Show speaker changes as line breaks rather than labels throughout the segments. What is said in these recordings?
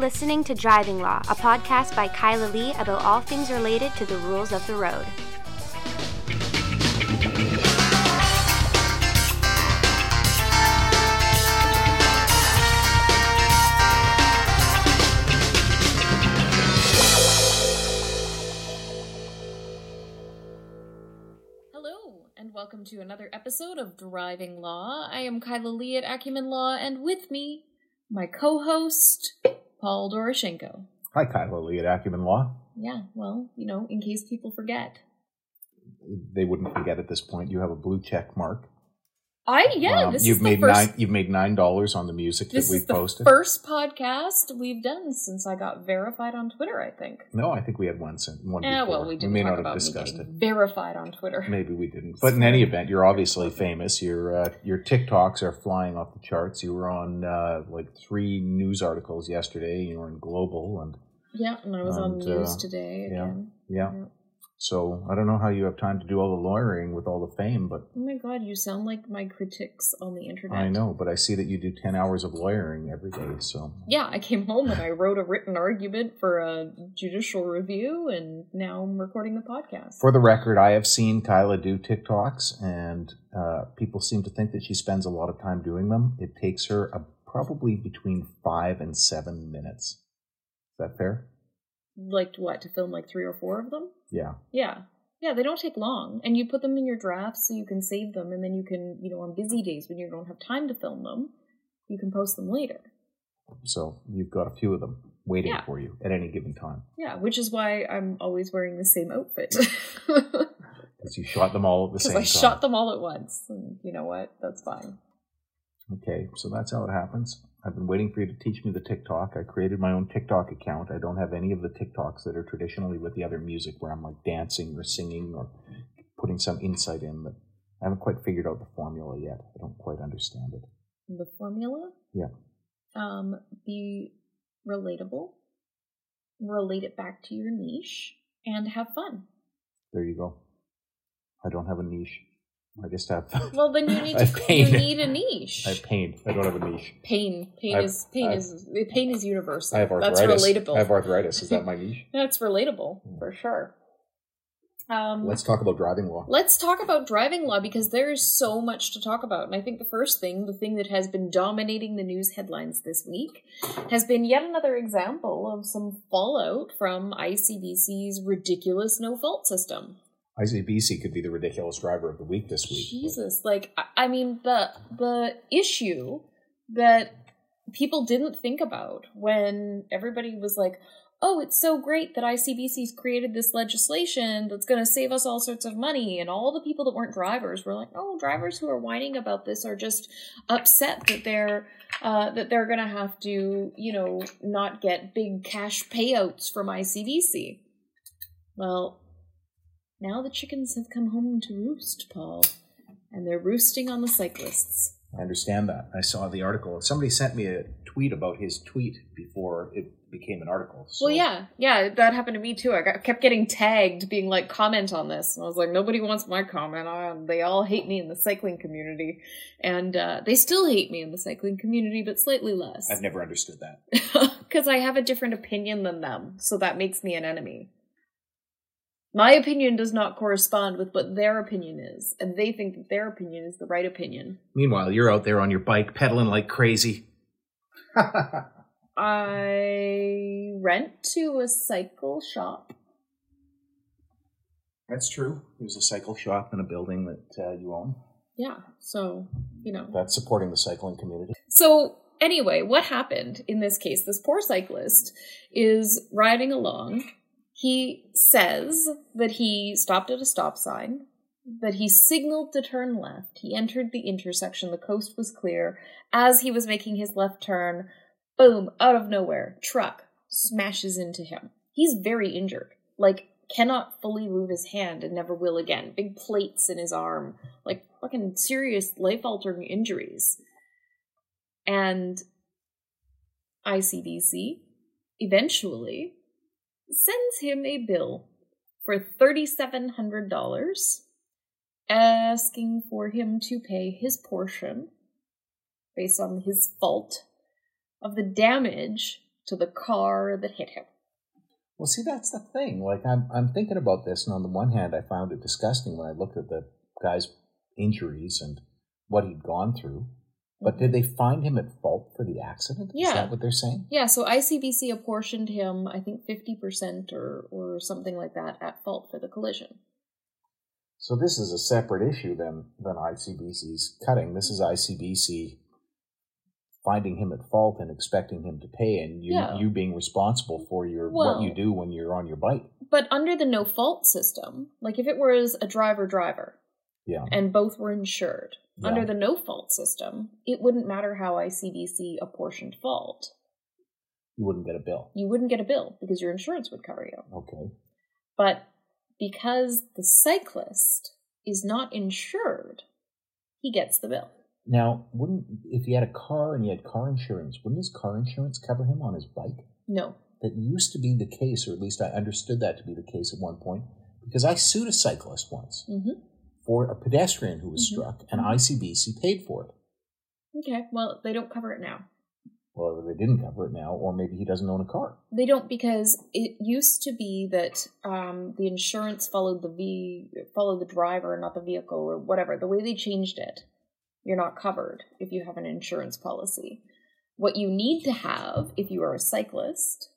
Listening to Driving Law, a podcast by Kyla Lee about all things related to the rules of the road.
Hello, and welcome to another episode of Driving Law. I am Kyla Lee at Acumen Law, and with me, my co host, Paul Doroshenko.
Hi, Kyla Lee at Acumen Law.
Yeah, well, you know, in case people forget.
They wouldn't forget at this point. You have a blue check mark.
I, yeah,
Um,
this
you've
is
made
the first,
nine. You've made nine dollars on the music that we
is the
posted.
first podcast we've done since I got verified on Twitter, I think.
no, I think we had one. since One
Yeah,
before.
well, we didn't
may not have discussed it.
verified on Twitter.
Maybe we didn't. But in any event, you're obviously famous. Your uh, your TikToks are flying off the charts. You were on uh, like three news articles yesterday. You were in Global, and
Yeah, and I was on
And,
news
uh,
today
yeah.
again.
yeah.
Yeah.
So I don't know how you have time to do all the lawyering with all the fame, but
Oh my god, you sound like my critics on the internet.
I know. But I see that you do ten hours of lawyering every day. So
Yeah, I came home and I wrote a written argument for a judicial review, and now I'm recording the podcast.
For the record, I have seen Kyla do TikToks, and uh, people seem to think that she spends a lot of time doing them. It takes her a, probably between five and seven minutes. Is that fair?
Like what to film like three or four of them?
Yeah.
Yeah, yeah, they don't take long, and you put them in your drafts so you can save them, and then you can, you know, on busy days when you don't have time to film them, you can post them later.
So you've got a few of them waiting
Yeah.
for you at any given time.
Yeah, which is why I'm always wearing the same outfit.
Because you shot them all at the
Because
same
I
time.
shot them all at once, and you know what? That's fine.
Okay, so that's how it happens. I've been waiting for you to teach me the TikTok. I created my own TikTok account. I don't have any of the TikToks that are traditionally with the other music where I'm like dancing or singing or putting some insight in but I haven't quite figured out the formula yet. I don't quite understand it.
The formula?
Yeah.
Um, be relatable, relate it back to your niche, and have fun.
There you go. I don't have a niche. I just have
Well, then you need to. You need a niche.
I have pain. I don't have a niche.
pain, pain
I've-
is pain
I've-
is pain is universal.
I have arthritis.
That's relatable.
I have arthritis. Is that my niche?
That's relatable for sure. Um,
Let's talk about driving law.
Let's talk about driving law because there is so much to talk about. And I think the first thing, the thing that has been dominating the news headlines this week, has been yet another example of some fallout from ICBC's ridiculous no fault system.
ICBC could be the ridiculous driver of the week this week.
Jesus, like I- I mean the the issue that people didn't think about when everybody was like, "Oh, it's so great that ICBC's created this legislation that's going to save us all sorts of money." And all the people that weren't drivers were like, "Oh, drivers who are whining about this are just upset that they're uh, that they're going to have to, you know, not get big cash payouts from ICBC." Well, now the chickens have come home to roost, Paul, and they're roosting on the cyclists.
I understand that. I saw the article. Somebody sent me a tweet about his tweet before it became an article. So
Well, yeah, yeah, that happened to me too. I got, kept getting tagged, being like, comment on this. And I was like, nobody wants my comment. Uh, they all hate me in the cycling community. And uh, they still hate me in the cycling community, but slightly less.
I've never understood that.
Because I have a different opinion than them, so that makes me an enemy. My opinion does not correspond with what their opinion is, and they think that their opinion is the right opinion.
Meanwhile, you're out there on your bike pedaling like crazy.
I rent to a cycle shop.
That's true. There's a cycle shop in a building that uh, you own.
Yeah, so, you know.
That's supporting the cycling community.
So, anyway, what happened in this case? This poor cyclist is riding along. He says that he stopped at a stop sign, that he signaled to turn left. He entered the intersection. The coast was clear. As he was making his left turn, boom, out of nowhere, truck smashes into him. He's very injured. Like, cannot fully move his hand and never will again. Big plates in his arm. Like, fucking serious life altering injuries. And ICBC eventually sends him a bill for $3,700 asking for him to pay his portion based on his fault of the damage to the car that hit him.
Well, see, that's the thing. Like, I'm I'm thinking about this, and on the one hand, I found it disgusting when I looked at the guy's injuries and what he'd gone through. But did they find him at fault for the accident? Is that what they're saying?
Yeah, so ICBC apportioned him, I think, 50% or, or something like that at fault for the collision.
So this is a separate issue than than ICBC's cutting. This is ICBC finding him at fault and expecting him to pay, and you
Yeah.
you being responsible for your what you do when you're on your bike.
But under the no fault system, like if it was a driver driver
Yeah.
and both were insured,
Yeah.
under the no fault system, it wouldn't matter how ICBC apportioned fault.
You wouldn't get a bill.
You wouldn't get a bill because your insurance would cover you.
Okay.
But because the cyclist is not insured, he gets the bill.
Now, wouldn't if he had a car and he had car insurance, wouldn't his car insurance cover him on his bike?
No.
That used to be the case, or at least I understood that to be the case at one point, because I sued a cyclist once
hmm
for a pedestrian who was
Mhm.
struck, and. ICBC paid for it.
Okay, well, they don't cover it now.
Well, they didn't cover it now, or maybe he doesn't own a car.
They don't because it used to be that um, the insurance followed the v followed the driver, not the vehicle, or whatever. The way they changed it, you're not covered if you have an insurance policy. What you need to have if you are a cyclist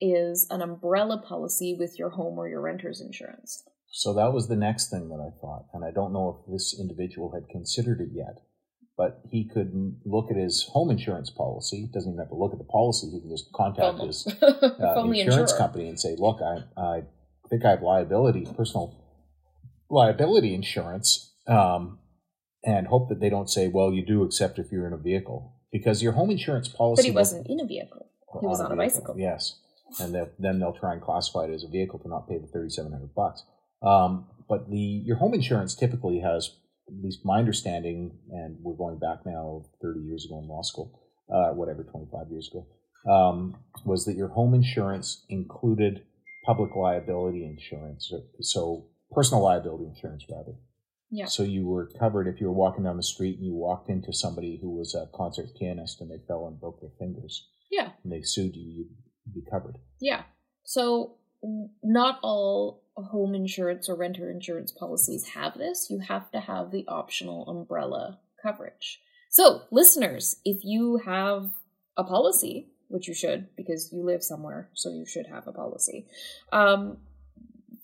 is an umbrella policy with your home or your renter's insurance.
So that was the next thing that I thought, and I don't know if this individual had considered it yet. But he could look at his home insurance policy. He doesn't even have to look at the policy. He can just contact his uh, insurance
insurer.
company and say, "Look, I I think I have liability, personal liability insurance," um, and hope that they don't say, "Well, you do, except if you're in a vehicle," because your home insurance policy.
But he wasn't in a vehicle. he was on a
vehicle,
bicycle.
Yes, and then they'll try and classify it as a vehicle to not pay the thirty seven hundred bucks. Um, but the your home insurance typically has, at least my understanding, and we're going back now thirty years ago in law school, uh, whatever, twenty five years ago, um, was that your home insurance included public liability insurance, so, so personal liability insurance rather.
Yeah.
So you were covered if you were walking down the street and you walked into somebody who was a concert pianist and they fell and broke their fingers
Yeah.
and they sued you, you'd be covered.
Yeah. So not all home insurance or renter insurance policies have this. You have to have the optional umbrella coverage. So, listeners, if you have a policy, which you should because you live somewhere, so you should have a policy, um,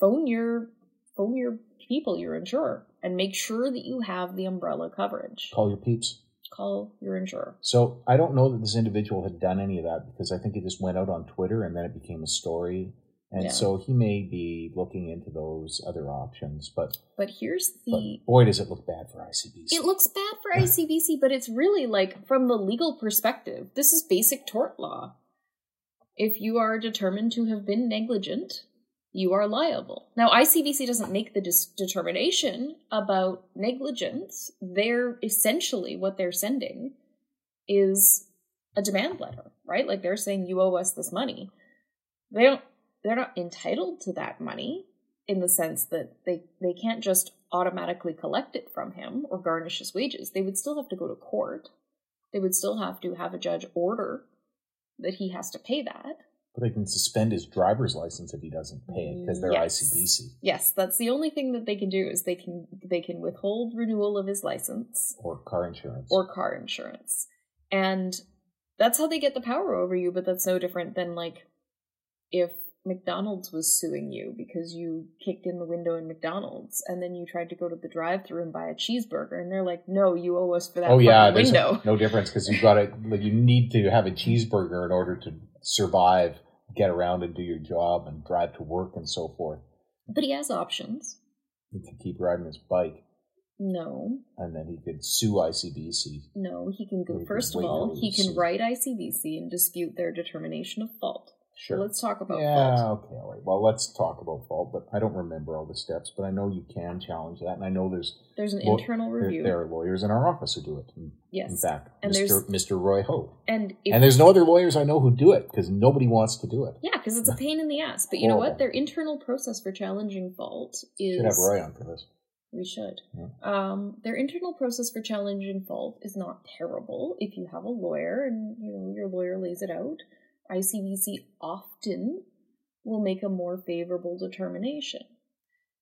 phone your phone your people, your insurer, and make sure that you have the umbrella coverage.
Call your peeps.
Call your insurer.
So I don't know that this individual had done any of that because I think it just went out on Twitter and then it became a story. And
Yeah.
so he may be looking into those other options. But,
But here's
but
the
boy, does it look bad for ICBC.
It looks bad for ICBC, but it's really like from the legal perspective, this is basic tort law. If you are determined to have been negligent, you are liable. Now, ICBC doesn't make the dis- determination about negligence. They're essentially what they're sending is a demand letter, right? Like they're saying you owe us this money. They don't they're not entitled to that money in the sense that they they can't just automatically collect it from him or garnish his wages. They would still have to go to court. They would still have to have a judge order that he has to pay that.
but they can suspend his driver's license if he doesn't pay it because they're
Yes.
ICBC
Yes, that's the only thing that they can do is they can they can withhold renewal of his license
or car insurance.
or car insurance. And that's how they get the power over you, but that's no different than like if McDonald's was suing you because you kicked in the window in McDonald's and then you tried to go to the drive through and buy a cheeseburger and they're like, No, you owe us for that
oh yeah, there's
window.
no difference because you've got to like you need to have a cheeseburger in order to survive, get around and do your job and drive to work and so forth.
But he has options.
He could keep riding his bike
No,
and then he could sue ICBC.
no, he can go
he can
first of all, he can write ICBC and dispute their determination of fault.
Sure.
Let's talk about
yeah,
fault.
okay, all right. Well, let's talk about fault, but I don't remember all the steps, but I know you can challenge that, and I know there's
There's an
Well,
internal review.
there are lawyers in our office who do it. In,
yes.
in fact,
And
Mr.
there's-
Mr. Roy Ho.
and if
And there's no other lawyers I know who do it because nobody wants to do it.
Yeah, because it's a pain in the ass. But you know what? Their internal process for challenging fault is
Should have Roy on for this.
we should.
Yeah.
Um, their internal process for challenging fault is not terrible if you have a lawyer and you know your lawyer lays it out. ICBC often will make a more favorable determination.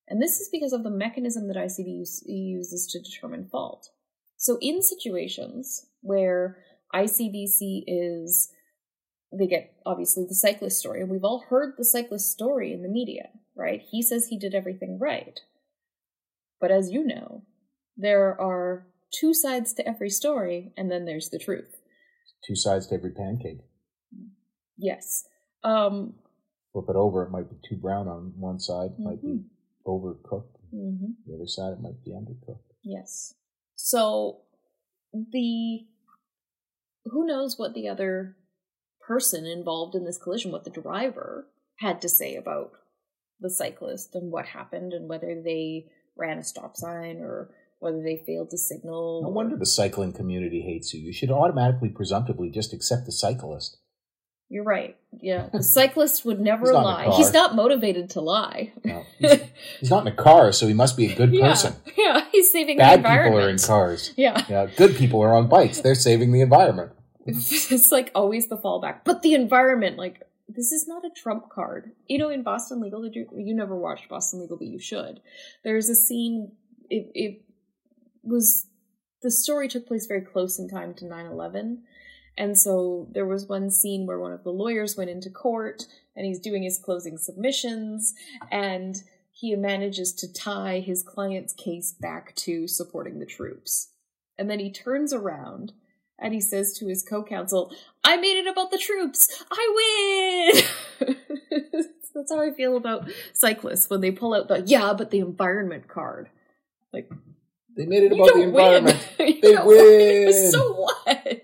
And this is because of the mechanism that ICBC uses to determine fault. So, in situations where ICBC is, they get obviously the cyclist story, and we've all heard the cyclist story in the media, right? He says he did everything right. But as you know, there are two sides to every story, and then there's the truth.
Two sides to every pancake.
Yes. Um,
Flip it over, it might be too brown on one side, it might be
Mhm.
overcooked.
mhm.
The other side, it might be undercooked.
Yes. So the who knows what the other person involved in this collision, what the driver had to say about the cyclist and what happened and whether they ran a stop sign or whether they failed to signal.
No wonder the cycling community hates you. You should automatically, presumptively, just accept the cyclist.
You're right. Yeah. The cyclist would never
He's not in a
lie. He's not motivated to lie.
No, he's, he's not in a car, so he must be a good person.
Yeah, he's saving
Bad
the
people are in cars.
Yeah.
Yeah, good people are on bikes. They're saving the environment.
it's like always the fallback. But the environment, like this is not a trump card. You know, in Boston Legal, did you you never watched Boston Legal, but you should. There's a scene. It it was the story took place very close in time to 9-11 and so there was one scene where one of the lawyers went into court and he's doing his closing submissions and he manages to tie his client's case back to supporting the troops and then he turns around and he says to his co-counsel, "I made it about the troops. I win." That's how I feel about cyclists when they pull out the "yeah, but the environment" card. Like
They made it about the environment.
win.
They
don't
win.
So what?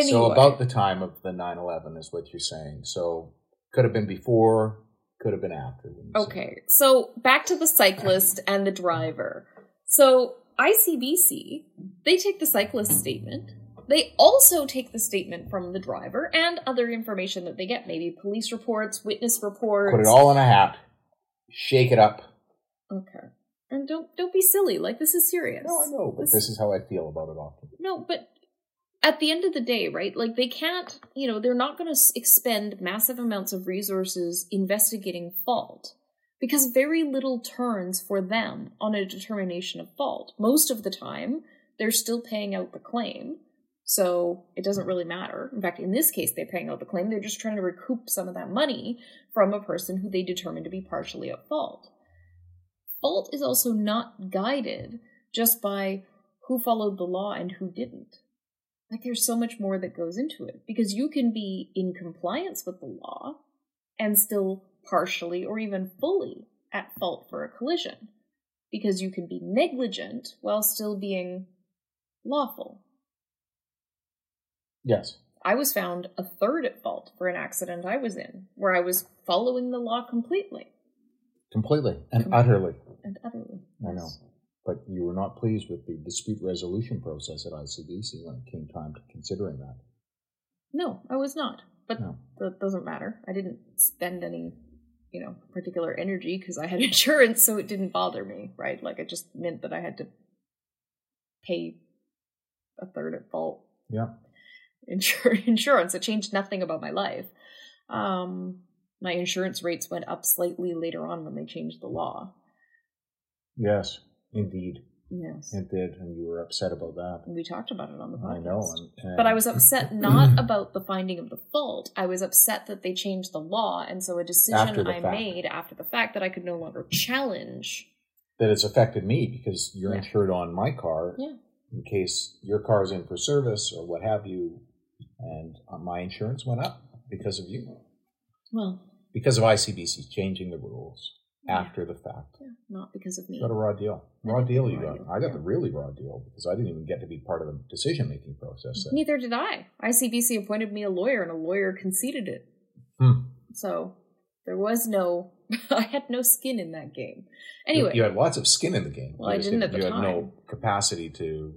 So about the time of the 9-11 is what you're saying. So could have been before, could have been after. you say-
Okay, so back to the cyclist and the driver. So ICBC, they take the cyclist statement. They also take the statement from the driver and other information that they get, maybe police reports, witness reports.
Put it all in a hat. Shake it up.
Okay. And don't don't be silly. Like this is serious.
No, I know, but this is how I feel about it often.
No, but at the end of the day, right? Like they can't, you know, they're not going to expend massive amounts of resources investigating fault because very little turns for them on a determination of fault. Most of the time, they're still paying out the claim. So it doesn't really matter. In fact, in this case, they're paying out the claim. They're just trying to recoup some of that money from a person who they determine to be partially at fault. Fault is also not guided just by who followed the law and who didn't. Like there's so much more that goes into it because you can be in compliance with the law and still partially or even fully at fault for a collision because you can be negligent while still being lawful.
Yes.
I was found a third at fault for an accident I was in where I was following the law completely
Completely and
Com-
utterly.
and utterly.
I know. But you were not pleased with the dispute resolution process at ICBC when it came time to considering that.
No, I was not. But
No.
that doesn't matter. I didn't spend any, you know, particular energy because I had insurance, so it didn't bother me, right? Like it just meant that I had to pay a third at fault
Yeah.
insur- insurance. It changed nothing about my life. Um, my insurance rates went up slightly later on when they changed the law.
Yes, indeed.
Yes.
It did, and you were upset about that.
We talked about it on the podcast.
I know. And, and
But I was upset not about the finding of the fault. I was upset that they changed the law, and so a decision I
fact.
made after the fact that I could no longer challenge.
that it's affected me because you're
Yeah.
insured on my car
Yeah.
in case your car is in for service or what have you, and uh, my insurance went up because of you,
Well,
because of ICBC changing the rules
Yeah.
after the fact.
yeah, not because of me.
Got a raw deal. Raw deal you got.
deal,
I got
yeah.
the really raw deal because I didn't even get to be part of the decision making process.
Neither did I. ICBC appointed me a lawyer, and a lawyer conceded it.
Hmm.
So there was no. I had no skin in that game. Anyway,
you, had lots of skin in the game.
Well, I
You
didn't at the
You had no capacity to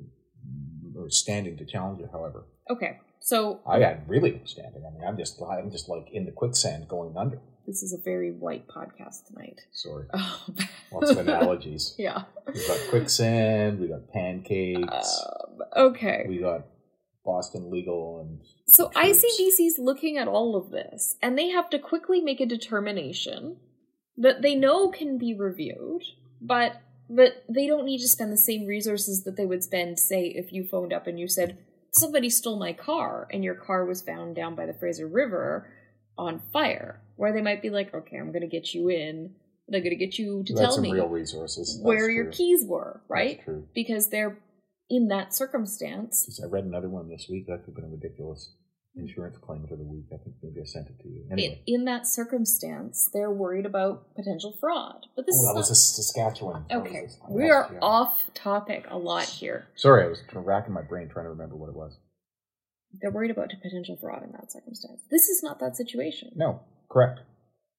or standing to challenge it. However,
okay. So
I had really no standing. I mean, I'm just I'm just like in the quicksand going under.
This is a very white podcast tonight.
Sorry,
Oh,
lots of analogies.
yeah.
We got quicksand. We got pancakes.
Um, okay.
we got Boston Legal and
So. ICBC's looking at all of this, and they have to quickly make a determination that they know can be reviewed, but but they don't need to spend the same resources that they would spend, say, if you phoned up and you said somebody stole my car and your car was found down by the Fraser River on fire, where they might be like, okay, I'm going to get you in, they're going to get you to
That's
tell me
real resources. That's
where your keys were, right?
True.
Because they're in that circumstance.
I read another one this week. That could have been a ridiculous insurance claim for the week. I think maybe I sent it to you. Anyway.
in, in that circumstance, they're worried about potential fraud. But this
oh,
is
that
not,
was a Saskatchewan.
Okay.
a-
We are
yeah.
off topic a lot here.
Sorry, I was racking my brain trying to remember what it was.
They're worried about potential fraud in that circumstance. This is not that situation.
No, correct.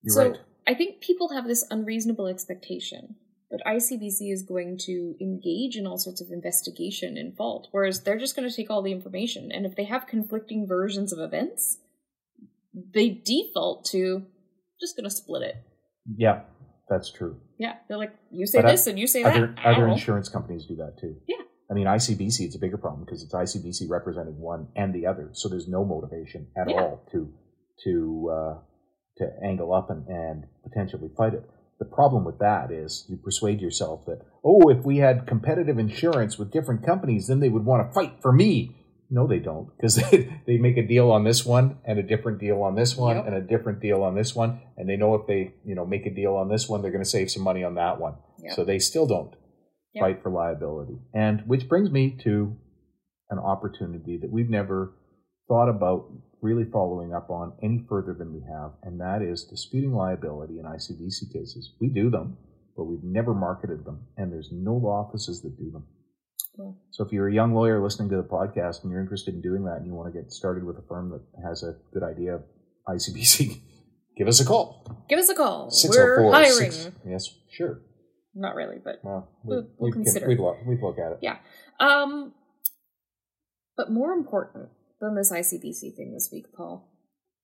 You're
so
right.
I think people have this unreasonable expectation that ICBC is going to engage in all sorts of investigation and fault, whereas they're just going to take all the information. And if they have conflicting versions of events, they default to just going to split it.
Yeah, that's true.
Yeah, they're like, you say
But,
this and you say
Other
that.
Other insurance companies do that too.
Yeah.
I mean, ICBC, it's a bigger problem because it's ICBC representing one and the other, so there's no motivation at
Yeah.
all to to uh, to angle up and, and potentially fight it. The problem with that is you persuade yourself that oh, if we had competitive insurance with different companies, then they would want to fight for me. No, they don't because they, they make a deal on this one and a different deal on this one
Yep.
and a different deal on this one, and they know if they you know make a deal on this one, they're going to save some money on that one.
Yep.
So they still don't
Yep.
fight for liability. And which brings me to an opportunity that we've never thought about really following up on any further than we have, and that is disputing liability in ICBC cases. We do them, but we've never marketed them, and there's no law offices that do them. So if you're a young lawyer listening to the podcast and you're interested in doing that and you want to get started with a firm that has a good idea of ICBC, give us a call.
give us a call.
604
We're oh hiring.
six- yes, sure.
Not really, but
Well,
We'll- we'll
can-
consider.
We'd look, we'd look at it.
yeah. Um, but more important than this ICBC thing this week, Paul,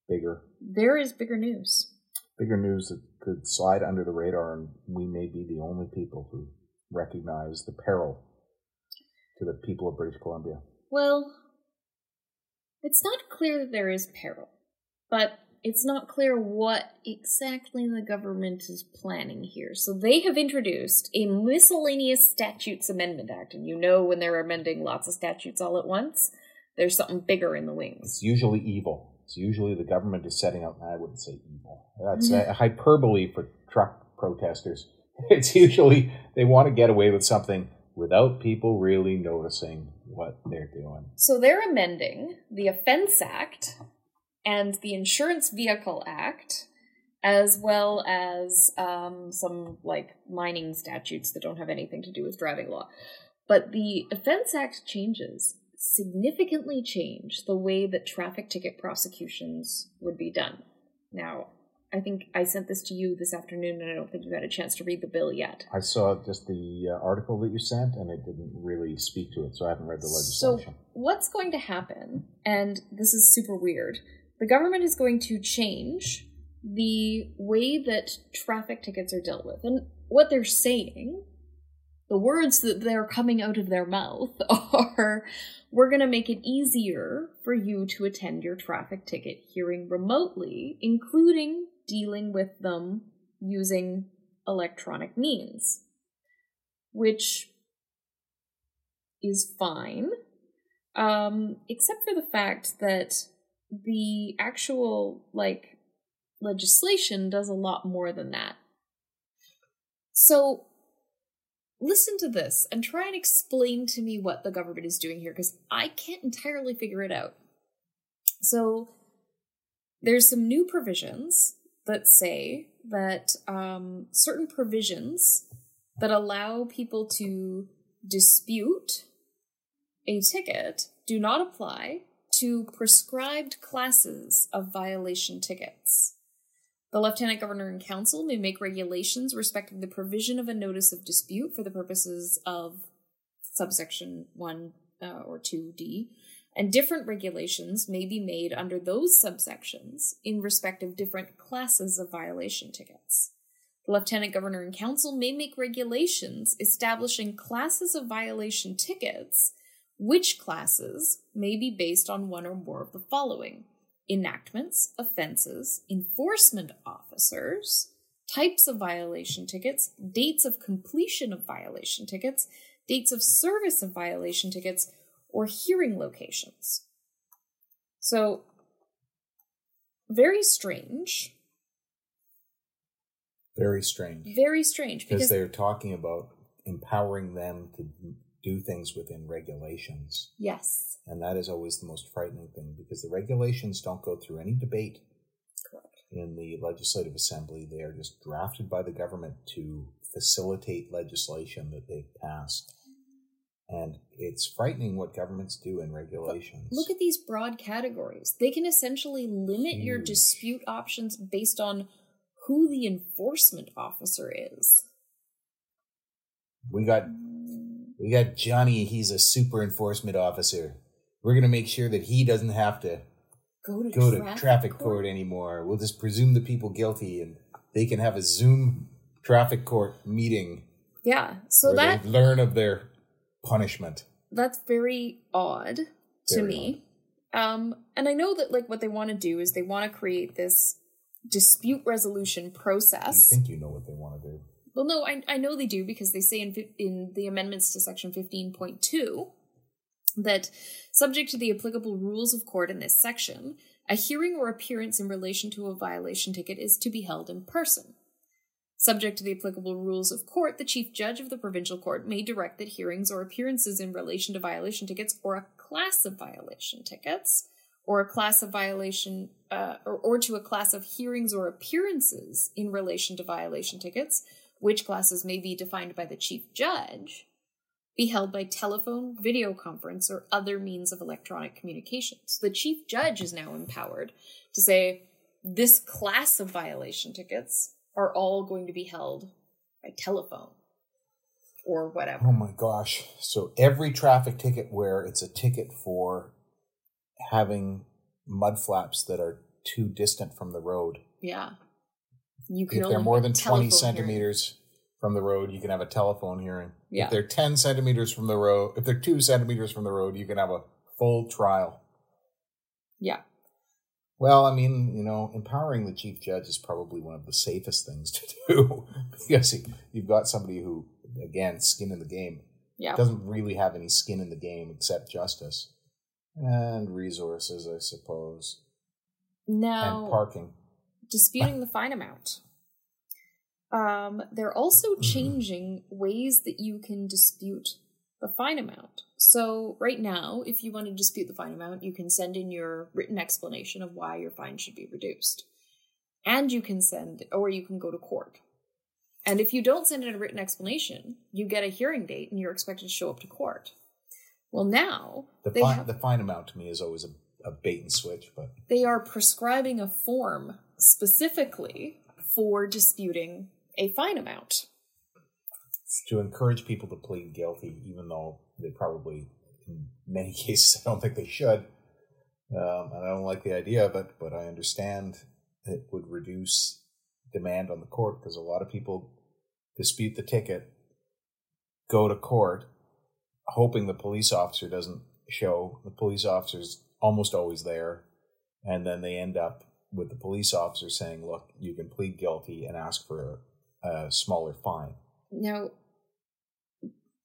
Bigger.
there is bigger news.
bigger news that could slide under the radar, and we may be the only people who recognize the peril to the people of British Columbia.
Well, it's not clear that there is peril, but it's not clear what exactly the government is planning here. So they have introduced a miscellaneous statutes amendment act, and you know when they're amending lots of statutes all at once, there's something bigger in the wings.
It's usually evil. It's usually the government is setting up. I wouldn't say evil. That's a hyperbole for truck protesters. It's usually they want to get away with something without people really noticing what they're doing.
So they're amending the Offense Act and the Insurance Vehicle Act, as well as um, some like mining statutes that don't have anything to do with driving law. But the Offense Act changes significantly change the way that traffic ticket prosecutions would be done. Now, I think I sent this to you this afternoon, and I don't think you had a chance to read the bill yet.
I saw just the uh, article that you sent, and it didn't really speak to it, so I haven't read the legislation.
So, what's going to happen, and this is super weird, the government is going to change the way that traffic tickets are dealt with. And what they're saying, the words that they're coming out of their mouth are we're going to make it easier for you to attend your traffic ticket hearing remotely, including dealing with them using electronic means. Which is fine, um, except for the fact that the actual like legislation does a lot more than that. So listen to this and try and explain to me what the government is doing here because I can't entirely figure it out. So there's some new provisions that say that um, certain provisions that allow people to dispute a ticket do not apply to prescribed classes of violation tickets. The Lieutenant Governor and Council may make regulations respecting the provision of a notice of dispute for the purposes of subsection 1 uh, or 2D, and different regulations may be made under those subsections in respect of different classes of violation tickets. The Lieutenant Governor and Council may make regulations establishing classes of violation tickets which classes may be based on one or more of the following enactments, offenses, enforcement officers, types of violation tickets, dates of completion of violation tickets, dates of service of violation tickets, or hearing locations. So, very strange.
Very strange.
Very strange
Because
because
they're talking about empowering them to do things within regulations.
yes,
And that is always the most frightening thing because the regulations don't go through any debate
correct.
in the legislative assembly. They are just drafted by the government to facilitate legislation that they've passed. And it's frightening what governments do in regulations.
Look at these broad categories. They can essentially limit your dispute options based on who the enforcement officer is.
we got we got Johnny, he's a super enforcement officer. We're gonna make sure that he doesn't have to
Go to
go to
traffic,
traffic court anymore. We'll just presume the people guilty and they can have a Zoom traffic court meeting
Yeah, so that
learn of their punishment.
that's very odd to
Very
me. Um, and I know that like what they want to do is they want to create this dispute resolution process.
You think you know what they want to do.
Well, no, I, I know they do because they say in in the amendments to section fifteen point two that subject to the applicable rules of court in this section, a hearing or appearance in relation to a violation ticket is to be held in person. Subject to the applicable rules of court, the chief judge of the provincial court may direct that hearings or appearances in relation to violation tickets or a class of violation tickets or a class of violation uh, or, or to a class of hearings or appearances in relation to violation tickets, which classes may be defined by the chief judge, be held by telephone, video conference, or other means of electronic communications. The chief judge is now empowered to say this class of violation tickets are all going to be held by telephone or whatever.
Oh my gosh. So every traffic ticket where it's a ticket for having mud flaps that are too distant from the road.
Yeah. You can
If they're more than
telephone
20
hearing.
centimeters from the road, you can have a telephone hearing.
Yeah.
If they're 10 centimeters from the road, if they're 2 centimeters from the road, you can have a full trial.
Yeah.
Well, I mean, you know, empowering the chief judge is probably one of the safest things to do because you- you've got somebody who, again, skin in the game,
Yeah.
doesn't really have any skin in the game except justice and resources, I suppose,
Now,
and parking.
Disputing the fine amount. Um, they're also
Mm-hmm.
changing ways that you can dispute the fine amount. So, right now, if you want to dispute the fine amount, you can send in your written explanation of why your fine should be reduced. And you can send, or you can go to court. And if you don't send in a written explanation, you get a hearing date and you're expected to show up to court. Well, now
The fine,
have-
the fine amount to me is always a, a bait and switch, but
they are prescribing a form specifically for disputing a fine amount.
to encourage people to plead guilty, even though they probably, in many cases, I don't think they should. Um, and I don't like the idea of it, but I understand it would reduce demand on the court because a lot of people dispute the ticket, go to court, hoping the police officer doesn't show. The police officer's almost always there, and then they end up with the police officer saying, "Look, you can plead guilty and ask for a, a smaller fine."
Now,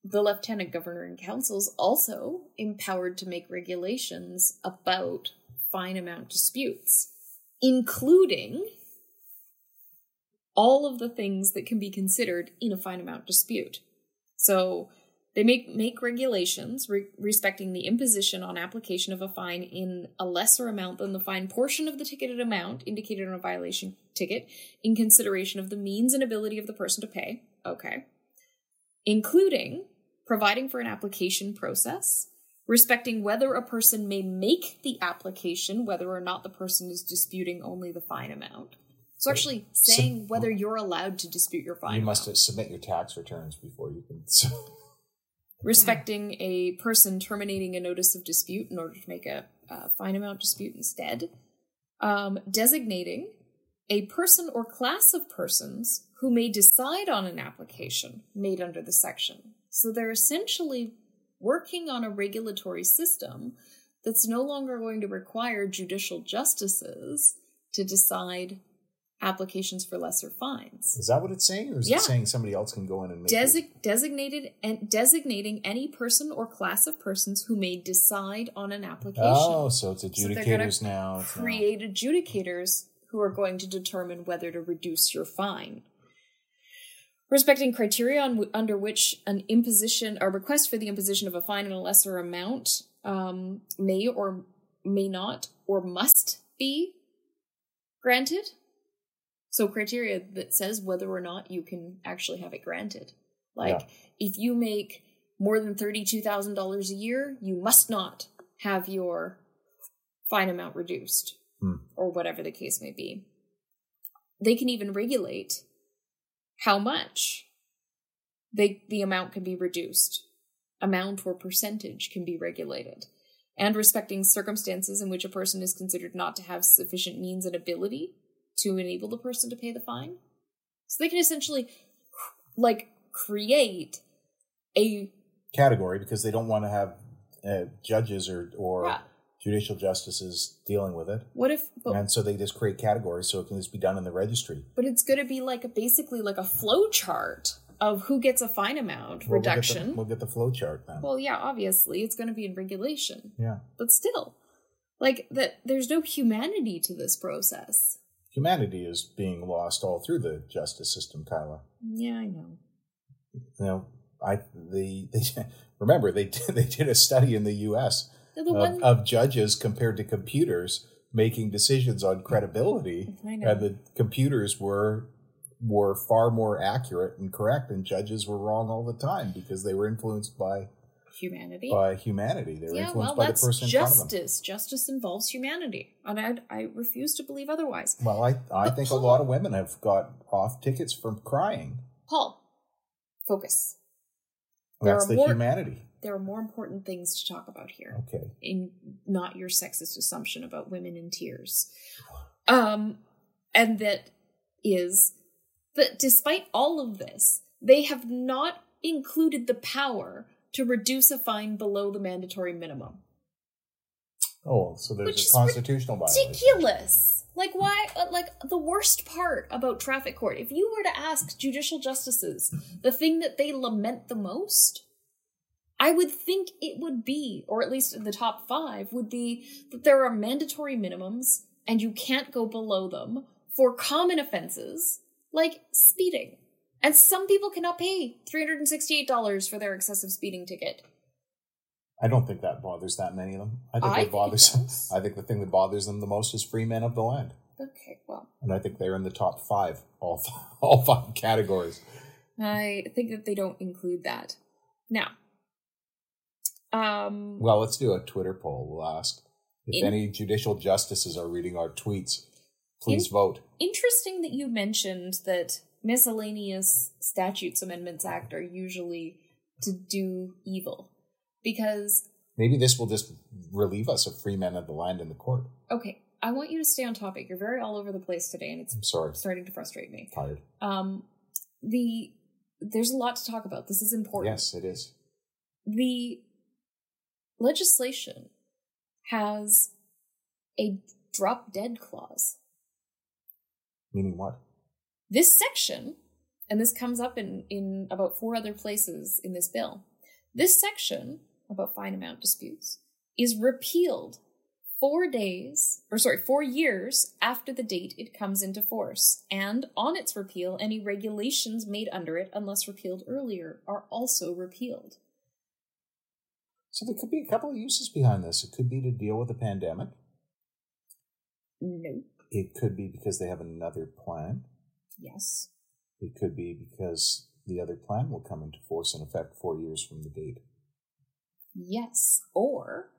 the lieutenant governor and councils also empowered to make regulations about fine amount disputes, including all of the things that can be considered in a fine amount dispute. So they make make regulations re- respecting the imposition on application of a fine in a lesser amount than the fine portion of the ticketed amount indicated on a violation ticket in consideration of the means and ability of the person to pay. Okay. Including providing for an application process, respecting whether a person may make the application, whether or not the person is disputing only the fine amount. So actually saying whether you're allowed to dispute your fine
you
amount.
must submit your tax returns before you can.
respecting a person terminating a notice of dispute in order to make a, fine amount dispute instead, um, designating a person or class of persons who may decide on an application made under the section. So they're essentially working on a regulatory system that's no longer going to require judicial justices to decide applications for lesser fines.
Is that what it's saying, or is
Yeah.
it saying somebody else can go in and make it?
Desi- designated and designating any person or class of persons who may decide on an application.
Oh, so it's
So
adjudicators now. It's now-
create adjudicators who are going to determine whether to reduce your fine. Respecting criteria on w- under which an imposition, a request for the imposition of a fine in a lesser amount um, may or may not or must be granted. So, criteria that says whether or not you can actually have it granted. Like,
Yeah.
if you make more than $32,000 a year, you must not have your fine amount reduced
Hmm.
or whatever the case may be. They can even regulate how much they the amount can be reduced. Amount or percentage can be regulated. And respecting circumstances in which a person is considered not to have sufficient means and ability to enable the person to pay the fine. So they can essentially like create a
category because they don't want to have uh, judges or or
Yeah.
judicial justices dealing with it,
what if but
and so they just create categories so it can just be done in the registry.
but it's going to be like a basically like a flow chart of who gets a fine amount
Well,
reduction.
We'll get the, we'll the flow chart then.
well, yeah, obviously it's going to be in regulation,
yeah,
but still, like that, there's no humanity to this process.
Humanity is being lost all through the justice system, Kyla.
Yeah, I know.
You know, I the they, remember they they did a study in the U.S.
The
of, of judges compared to computers making decisions on credibility,
I know.
and the computers were were far more accurate and correct, and judges were wrong all the time because they were influenced by
humanity.
by humanity. They were
yeah,
influenced
well,
by the person in front of them.
justice. Justice involves humanity, and I, I refuse to believe otherwise.
Well, I I
But
think a lot of women have got off tickets from crying.
Paul, focus.
That's the
more-
humanity.
There are more important things to talk about here.
Okay.
in not your sexist assumption about women in tears. Um, and that is that despite all of this, they have not included the power to reduce a fine below the mandatory minimum.
Oh, so there's
Which
a constitutional violation.
Ridiculous! Like why? uh, Like the worst part about traffic court. If you were to ask judicial justices the thing that they lament the most, I would think it would be, or at least in the top five, would be that there are mandatory minimums and you can't go below them for common offenses like speeding. And some people cannot pay $368 for their excessive speeding ticket.
I don't think that bothers that many of them. I think
I
what
think
bothers
does.
I think the thing that bothers them the most is free men of the land,
Okay, well,
and I think they're in the top five, all all five categories.
I think that they don't include that. Now, um,
Well, let's do a Twitter poll. We'll ask if
In-
any judicial justices are reading our tweets. Please
In-
vote.
interesting that you mentioned that miscellaneous statutes amendments act are usually to do evil because
Maybe this will just relieve us of free men of the land in the court.
okay i want you to stay on topic you're very all over the place today and it's
I'm sorry,
starting to frustrate me
tired.
um the there's a lot to talk about this is important
Yes, it is.
the legislation has a drop dead clause
Meaning what?
This section, and this comes up in, in about four other places in this bill, this section about fine amount disputes is repealed four days, or sorry, four years after the date it comes into force. And on its repeal, any regulations made under it, unless repealed earlier, are also repealed.
So there could be a couple of uses behind this. It could be to deal with the pandemic.
No.
It could be because they have another plan.
Yes.
It could be because the other plan will come into force in effect four years from the date.
Yes. Or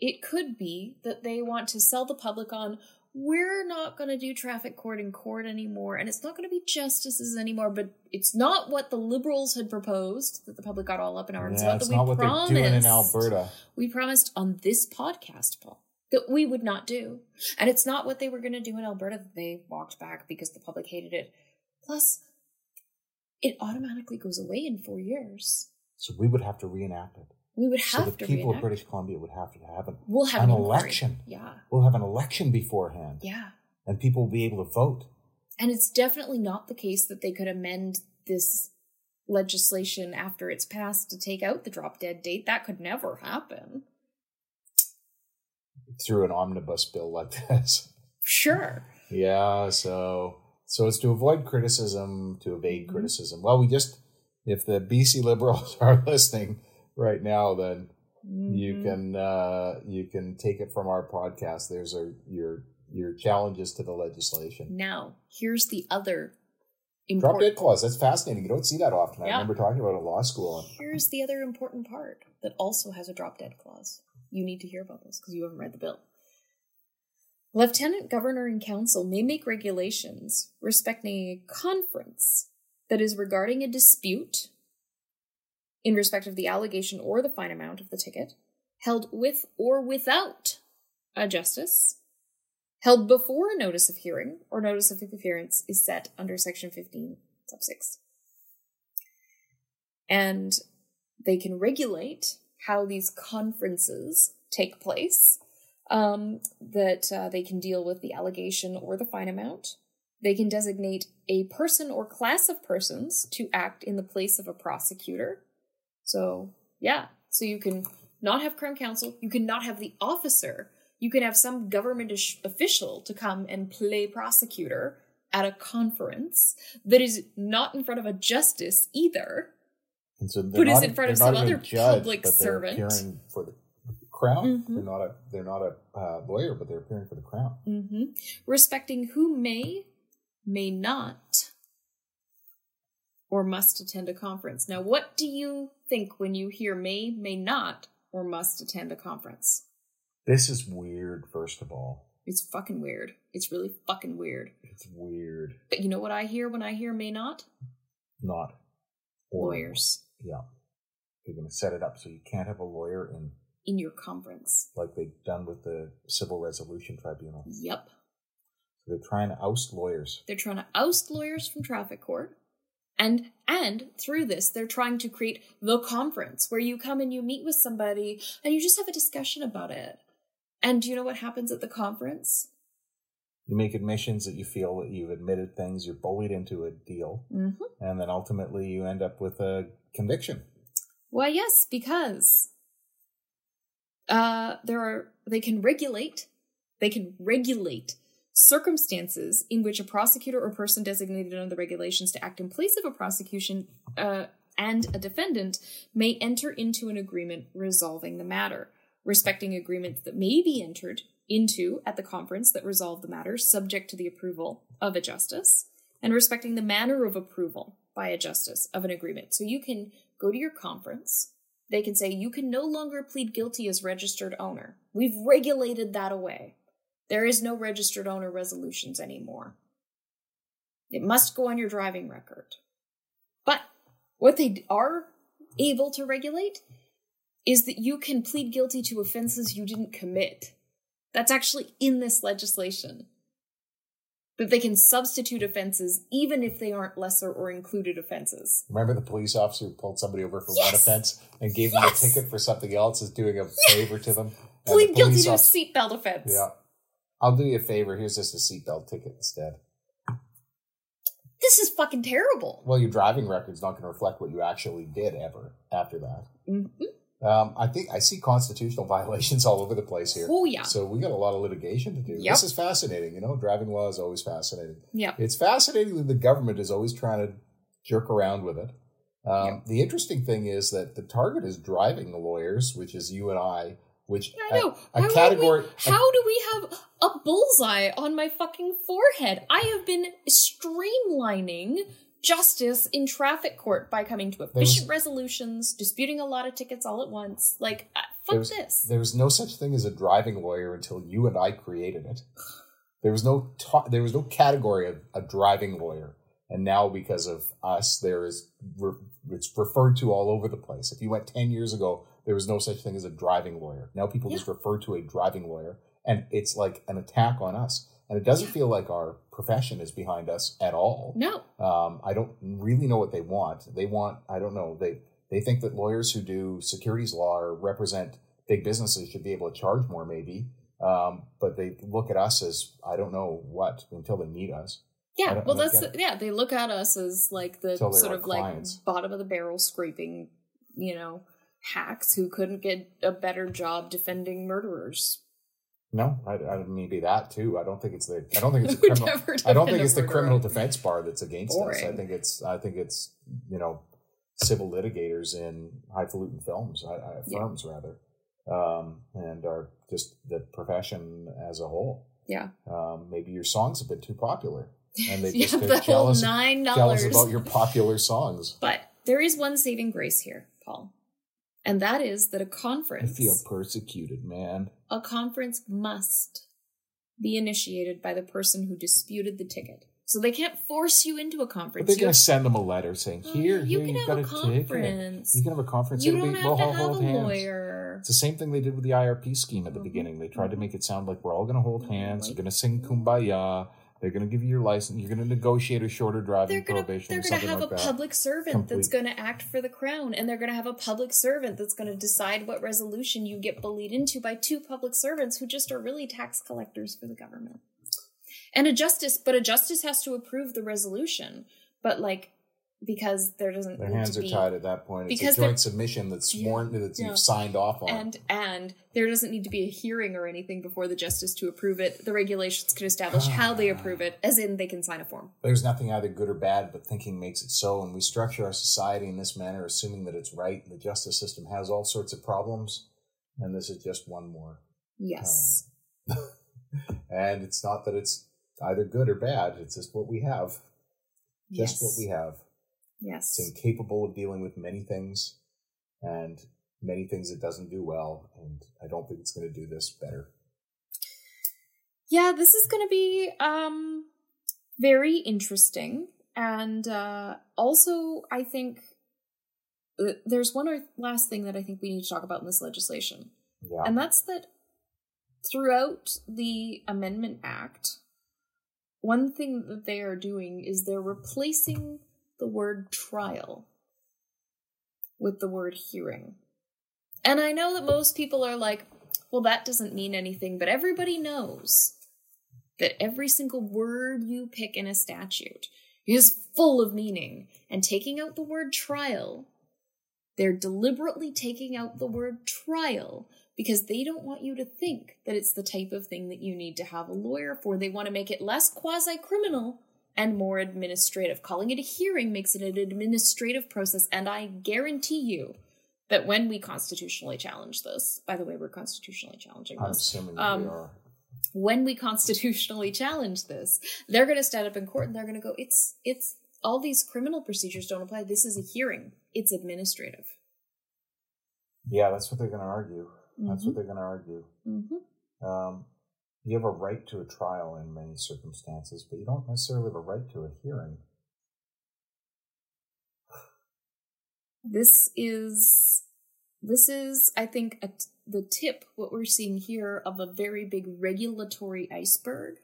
it could be that they want to sell the public on we're not going to do traffic court in court anymore and it's not going to be justices anymore but it's not what the liberals had proposed that the public got all up in arms
Yeah,
about that
not
we
what
promised
they're doing in Alberta.
we promised on this podcast paul that we would not do and it's not what they were going to do in alberta that they walked back because the public hated it plus it automatically goes away in four years
So we would have to reenact it.
We would
So
have
the
to
people of. British Columbia would have to have an,
we'll have
an
an,
election.
Yeah,
We'll have an election beforehand,
yeah.
and people will be able to vote.
And it's definitely not the case that they could amend this legislation after it's passed to take out the drop dead date. That could never happen.
through an omnibus bill like this.
Sure.
Yeah, so so it's to avoid criticism, to evade
Mhm.
criticism. Well, we just if the BC Liberals are listening right now, then you
Mhm.
can uh, you can take it from our podcast. There's a your your challenges to the legislation.
Now, here's the other
Drop dead clause. That's fascinating. You don't see that often. I remember talking about it in law school.
Here's the other important part that also has a drop dead clause. You need to hear about this because you haven't read the bill. Lieutenant Governor and Council may make regulations respecting a conference that is regarding a dispute in respect of the allegation or the fine amount of the ticket, held with or without a justice, held before a notice of hearing or notice of appearance is set under section 15, sub 6 and they can regulate how these conferences take place. Um, that uh, they can deal with the allegation or the fine amount. They can designate a person or class of persons to act in the place of a prosecutor. So, yeah, so you can not have Crown Counsel, you can not have the officer, you can have some government official to come and play prosecutor at a conference that is not in front of a justice either.
And so
us
not-
in front of some other
judge,
public
but
servant.
for the crown.
Mhm.
They're not a they're not a uh, lawyer, but they're appearing for the crown.
hmm Respecting who may, may not, or must attend a conference. Now, what do you think when you hear may, may not, or must attend a conference?
This is weird. First of all,
It's fucking weird. It's really fucking weird.
it's weird.
But you know what I hear when I hear may not?
Not.
Lawyers
Yeah, they're going to set it up so you can't have a lawyer in
in your conference.
like they've done with the Civil Resolution Tribunal.
Yep.
So they're trying to oust lawyers.
They're trying to oust lawyers from traffic court. And and through this, they're trying to create the conference where you come and you meet with somebody and you just have a discussion about it. And do you know what happens at the conference?
You make admissions that you feel that you've admitted things, you're bullied into a deal,
Mm-hmm.
and then ultimately you end up with a conviction.
Why, yes, because uh, there are they can regulate they can regulate circumstances in which a prosecutor or person designated under the regulations to act in place of a prosecution uh, and a defendant may enter into an agreement resolving the matter, respecting agreements that may be entered into at the conference that resolve the matter subject to the approval of a justice, and respecting the manner of approval by a justice of an agreement. So you can go to your conference. They can say you can no longer plead guilty as registered owner. We've regulated that away. There is no registered owner resolutions anymore. It must go on your driving record. But what they are able to regulate is that you can plead guilty to offenses you didn't commit. That's actually in this legislation. That they can substitute offenses even if they aren't lesser or included offenses.
Remember the police officer who pulled somebody over for one offense and gave
Yes!
them a ticket for something else, is doing a favor to them? And the
Plead guilty to a seatbelt offense.
Yeah. I'll do you a favor. Here's just a seatbelt ticket instead.
This is fucking terrible.
Well, your driving record's not going to reflect what you actually did ever after that.
Mhm.
Um, I think I see constitutional violations all over the place here.
Oh, yeah.
So we got a lot of litigation to do.
Yep.
This is fascinating. You know, driving law is always fascinating.
Yeah.
It's fascinating that the government is always trying to jerk around with it. Um,
Yep.
The interesting thing is that the target is driving the lawyers, which is you and I, which
I know.
a,
how
a
are
category.
we- how do we have a bullseye on my fucking forehead? I have been streamlining justice in traffic court by coming to efficient resolutions, disputing a lot of tickets all at once. Like, uh, fuck
There's-
this.
There was no such thing as a driving lawyer until you and I created it. There was no ta- there was no category of a driving lawyer, and now because of us, there is re- it's referred to all over the place. If you went ten years ago, there was no such thing as a driving lawyer. Now people just refer to a driving lawyer, and it's like an attack on us. And it doesn't feel like our profession is behind us at all.
No.
Um, I don't really know what they want. They want I don't know they They think that lawyers who do securities law or represent big businesses should be able to charge more, maybe. Um, but they look at us as I don't know what until they meet us.
Yeah, well, that's
it.
yeah. They look at us as like the sort of like bottom of the barrel scraping, you know, hacks who couldn't get a better job defending murderers.
No, I, I maybe that too. I don't think it's the. I don't think it's
Would
criminal. I don't think it's the criminal defense bar that's against us. I think it's. I think it's you know civil litigators in highfalutin films, I, I,
Yeah.
firms rather, um, and are just the profession as a whole.
Yeah,
Um, maybe your song's a bit too popular, and they
yeah,
just
the
they're jealous,
nine
jealous
dollars.
about your popular songs.
But there is one saving grace here, Paul, and that is that a conference, I
feel persecuted, man.
a conference must be initiated by the person who disputed the ticket. So they can't force you into a
But
conference.
they're going to send them a letter saying,
Oh,
"Here,
you
here,
can
you've
have
got
a
a ticket.
conference.
You can have a conference.
you
It'll
don't
be,
have
we'll
to have a
hands."
lawyer.
It's the same thing they did with the IRP scheme at the
Mhm.
beginning. They tried to
Mhm.
make it sound like we're all going to hold
Mhm.
hands. You're going to sing "Kumbaya." They're going to give you your license. You're going to negotiate a shorter driving
They're gonna
prohibition
they're gonna
something
have
like
a
that.
public servant that's gonna act for the crown, and they're gonna have a public servant that's gonna decide what resolution you get bullied into by two public servants who just are really tax collectors for the government. And a justice, but a justice has to approve the resolution. But like because there doesn't
Their
need
hands
to
are
be,
tied at that point. It's
because
a joint submission that's
Yeah,
sworn that
yeah.
you've signed off on.
and and there doesn't need to be a hearing or anything before the justice to approve it. The regulations can establish how they ah. approve it, as in they can sign a form.
There's nothing either good or bad, but thinking makes it so. And we structure our society in this manner, assuming that it's right. The justice system has all sorts of problems, and this is just one more.
Yes.
Um, and it's not that it's either good or bad. It's just what we have. Just
yes.
what we have.
Yes.
It's incapable of dealing with many things, and many things it doesn't do well. And I don't think it's going to do this better.
yeah this is going to be um very interesting and uh also i think uh, there's one last thing that i think we need to talk about in this legislation
Yeah.
and that's that throughout the amendment act one thing that they are doing is they're replacing the word trial with the word hearing and i know that most people are like well that doesn't mean anything but everybody knows that every single word you pick in a statute is full of meaning and taking out the word trial they're deliberately taking out the word trial because they don't want you to think that it's the type of thing that you need to have a lawyer for. They want to make it less quasi criminal and more administrative. Calling it a hearing makes it an administrative process, and I guarantee you that when we constitutionally challenge this, by the way, we're constitutionally challenging
I'm
this.
assuming
um,
we are.
When we constitutionally challenge this, they're going to stand up in court and they're going to go, "It's it's all these criminal procedures don't apply. This is a hearing. It's administrative."
Yeah, that's what they're going to argue. That's
Mhm.
what they're going to argue.
Mm-hmm.
Um, you have a right to a trial in many circumstances, but you don't necessarily have a right to a hearing.
this is this is i think a t- the tip what we're seeing here of a very big regulatory iceberg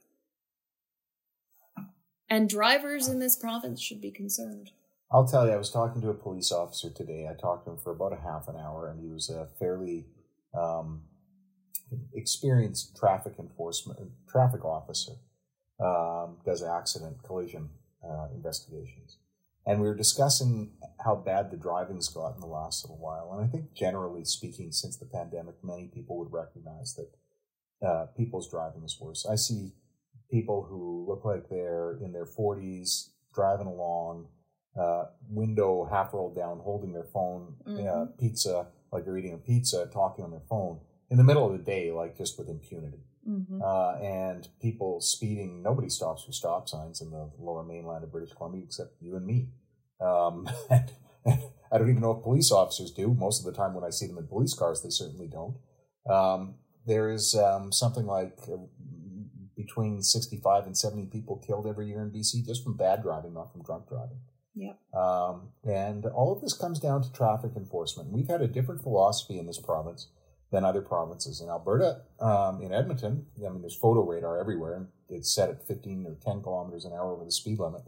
and drivers in this province should be concerned
I'll tell you, I was talking to a police officer today. I talked to him for about a half an hour, and he was a fairly um, experienced traffic enforcement traffic officer. Um, does accident collision uh, investigations, and we were discussing how bad the driving's got in the last little while. And I think, generally speaking, since the pandemic, many people would recognize that uh, people's driving is worse. I see people who look like they're in their forties driving along uh, window half rolled down, holding their phone, uh,
Mhm.
pizza, like they're eating a pizza, talking on their phone in the middle of the day, like just with impunity.
mm-hmm.
Uh, and people speeding, nobody stops for stop signs in the lower mainland of British Columbia except you and me. Um, and, I don't even know if police officers do. Most of the time when I see them in police cars, they certainly don't. Um, there is um, something like uh, between 65 and 70 people killed every year in BC just from bad driving, not from drunk driving.
Yep.
Um, and all of this comes down to traffic enforcement. We've had a different philosophy in this province than other provinces. In Alberta, um, in Edmonton, I mean, there's photo radar everywhere, and it's set at 15 or 10 kilometers an hour over the speed limit.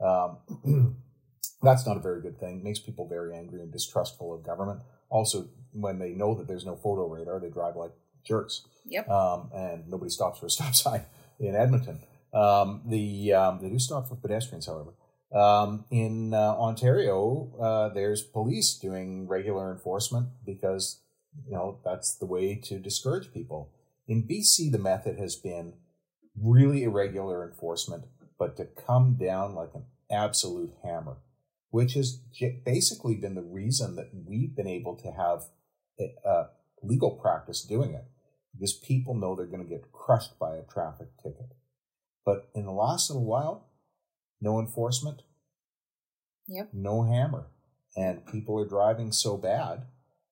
Um, That's not a very good thing. It makes people very angry and distrustful of government. Also, when they know that there's no photo radar, they drive like jerks.
Yep.
Um, and nobody stops for a stop sign in Edmonton. Um, the um, they do stop for pedestrians, however. Um, in uh, Ontario, uh, there's police doing regular enforcement because you know that's the way to discourage people. In BC, the method has been really irregular enforcement, but to come down like an absolute hammer, which has basically been the reason that we've been able to have a, legal practice doing it, because people know they're going to get crushed by a traffic ticket. But in the last little while, no enforcement,
Yep.
no hammer, and people are driving so bad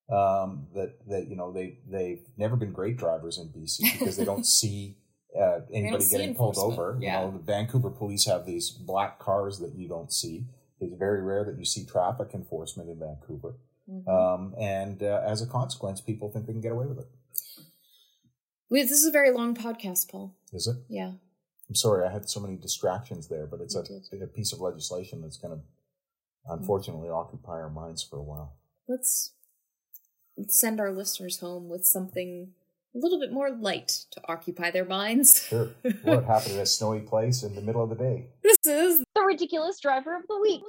um, that that you know they they've never been great drivers in BC because they don't see uh, anybody
see
getting pulled over.
yeah.
You know, the Vancouver police have these black cars that you don't see. It's very rare that you see traffic enforcement in Vancouver,
Mhm.
um, and uh, as a consequence, people think they can get away with it.
Wait, this is a very long podcast, Paul.
Is it?
Yeah.
I'm sorry, I had so many distractions there, but it's a, a piece of legislation that's going to unfortunately occupy our minds for a while.
Let's send our listeners home with something a little bit more light to occupy their minds.
Sure. what happened at a snowy place in the middle of the day?
This is
The ridiculous driver of the week.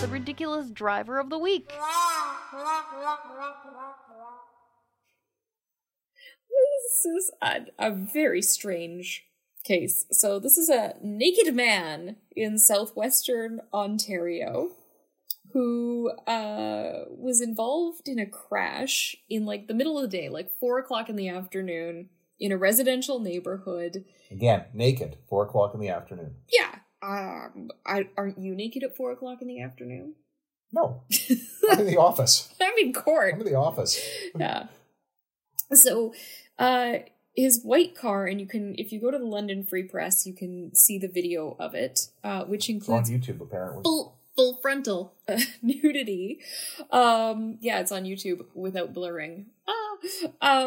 The ridiculous driver of the week.
this is a, a very strange case. So this is a naked man in southwestern Ontario who uh, was involved in a crash in like the middle of the day, like four o'clock in the afternoon, in a residential neighborhood.
Again, naked, four o'clock in the afternoon.
Yeah. Um, I, aren't you naked at four o'clock in the afternoon?
No, I'm in the office.
I'm in court.
I'm in the office.
yeah. So, uh, his white car, and you can, if you go to the London Free Press, you can see the video of it, uh, which
It's on
includes
YouTube, apparently.
full full frontal uh, nudity. Um, yeah, it's on YouTube without blurring. Ah,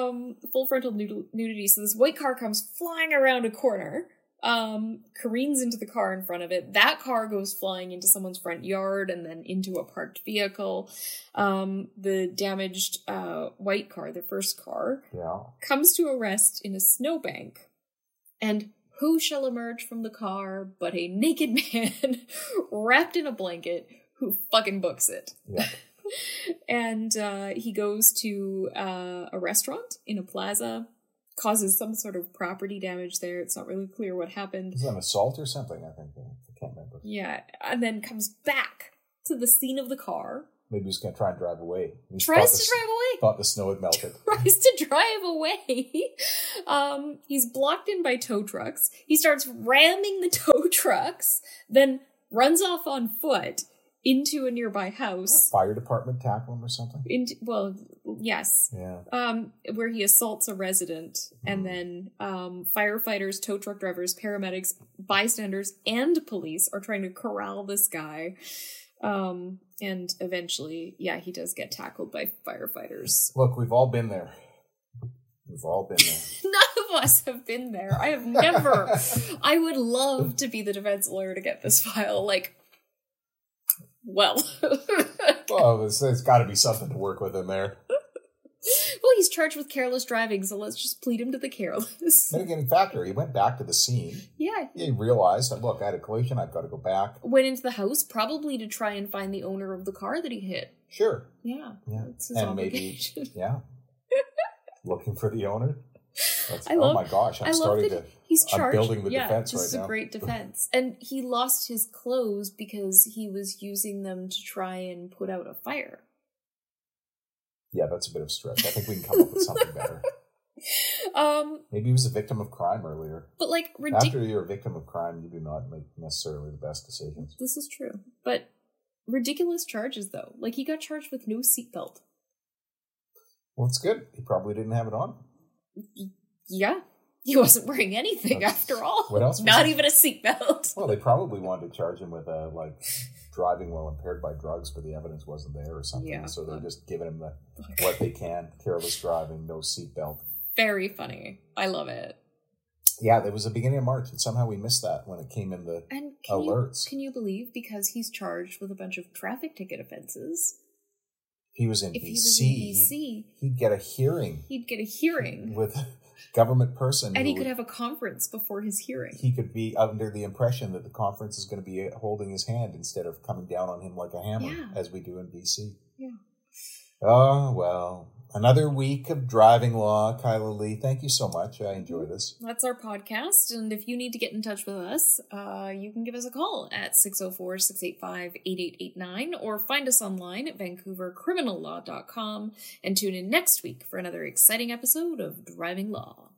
um, full frontal nud- nudity. So this white car comes flying around a corner. Um, careens into the car in front of it. That car goes flying into someone's front yard and then into a parked vehicle. Um, the damaged uh, white car, the first car,
Yeah.
comes to a rest in a snowbank. And who shall emerge from the car but a naked man wrapped in a blanket who fucking books it?
Yeah.
and uh, he goes to uh, a restaurant in a plaza, causes some sort of property damage there. It's not really clear what happened.
Is it an assault or something? I think. I can't remember.
Yeah, and then comes back to the scene of the car,
Maybe he's to try and drive away. He
tries to
the,
drive away.
Thought the snow had melted.
tries to drive away. Um, he's blocked in by tow trucks. He starts ramming the tow trucks, then runs off on foot into a nearby house.
Fire department tackle him or something.
Into well, yes.
Yeah.
Um, where he assaults a resident, and
Mhm.
then um, firefighters, tow truck drivers, paramedics, bystanders, and police are trying to corral this guy. Um, and eventually, yeah, he does get tackled by firefighters.
Look, we've all been there. We've all been there.
None of us have been there. I have never. I would love to be the defense lawyer to get this file. Like, well,
well, there's, there's got to be something to work with in there.
well, he's charged with careless driving, so let's just plead him to the careless.
Mitigating factor. He went back to the scene.
yeah,
He realized that look, I had a collision. I've got to go back.
went into the house probably to try and find the owner of the car that he hit.
Sure.
Yeah,
Yeah. And maybe, yeah. Looking for the owner. That's,
I
oh my gosh! I'm
I
starting to.
He's
I'm
charged.
building the
yeah,
defense
this is
right
a great defense, and he lost his clothes because he was using them to try and put out a fire.
Yeah, that's a bit of stretch. I think we can come up with something better.
Um,
Maybe he was a victim of crime earlier.
but like ridiculous.
After you're a victim of crime, you do not make necessarily the best decisions.
This is true. But ridiculous charges though. Like he got charged with no seatbelt.
Well, it's good. He probably didn't have it on.
Yeah. He wasn't wearing anything
That's-
after all.
what else
Not even a seatbelt.
Well, they probably wanted to charge him with uh, like driving while impaired by drugs, but the evidence wasn't there or something.
Yeah.
So they're just giving him the what they can: careless driving, no seatbelt.
Very funny. I love it.
Yeah, there was the beginning of March, and somehow we missed that when it came in the
And can
alerts.
you can you believe because he's charged with a bunch of traffic ticket offenses?
he was in
If he
BC.
was in
he'd- get a hearing
he'd get a hearing,
with a government person,
and he could
would-
have a conference before his hearing.
he could be under the impression that the conference is going to be holding his hand instead of coming down on him like a hammer,
Yeah.
as we do in BC.
Yeah.
Oh well, another week of driving law, Kyla Lee. Thank you so much. I enjoy this.
That's our podcast. And if you need to get in touch with us, uh, you can give us a call at 604 685 8889 or find us online at vancouvercriminallaw.com and tune in next week for another exciting episode of Driving Law.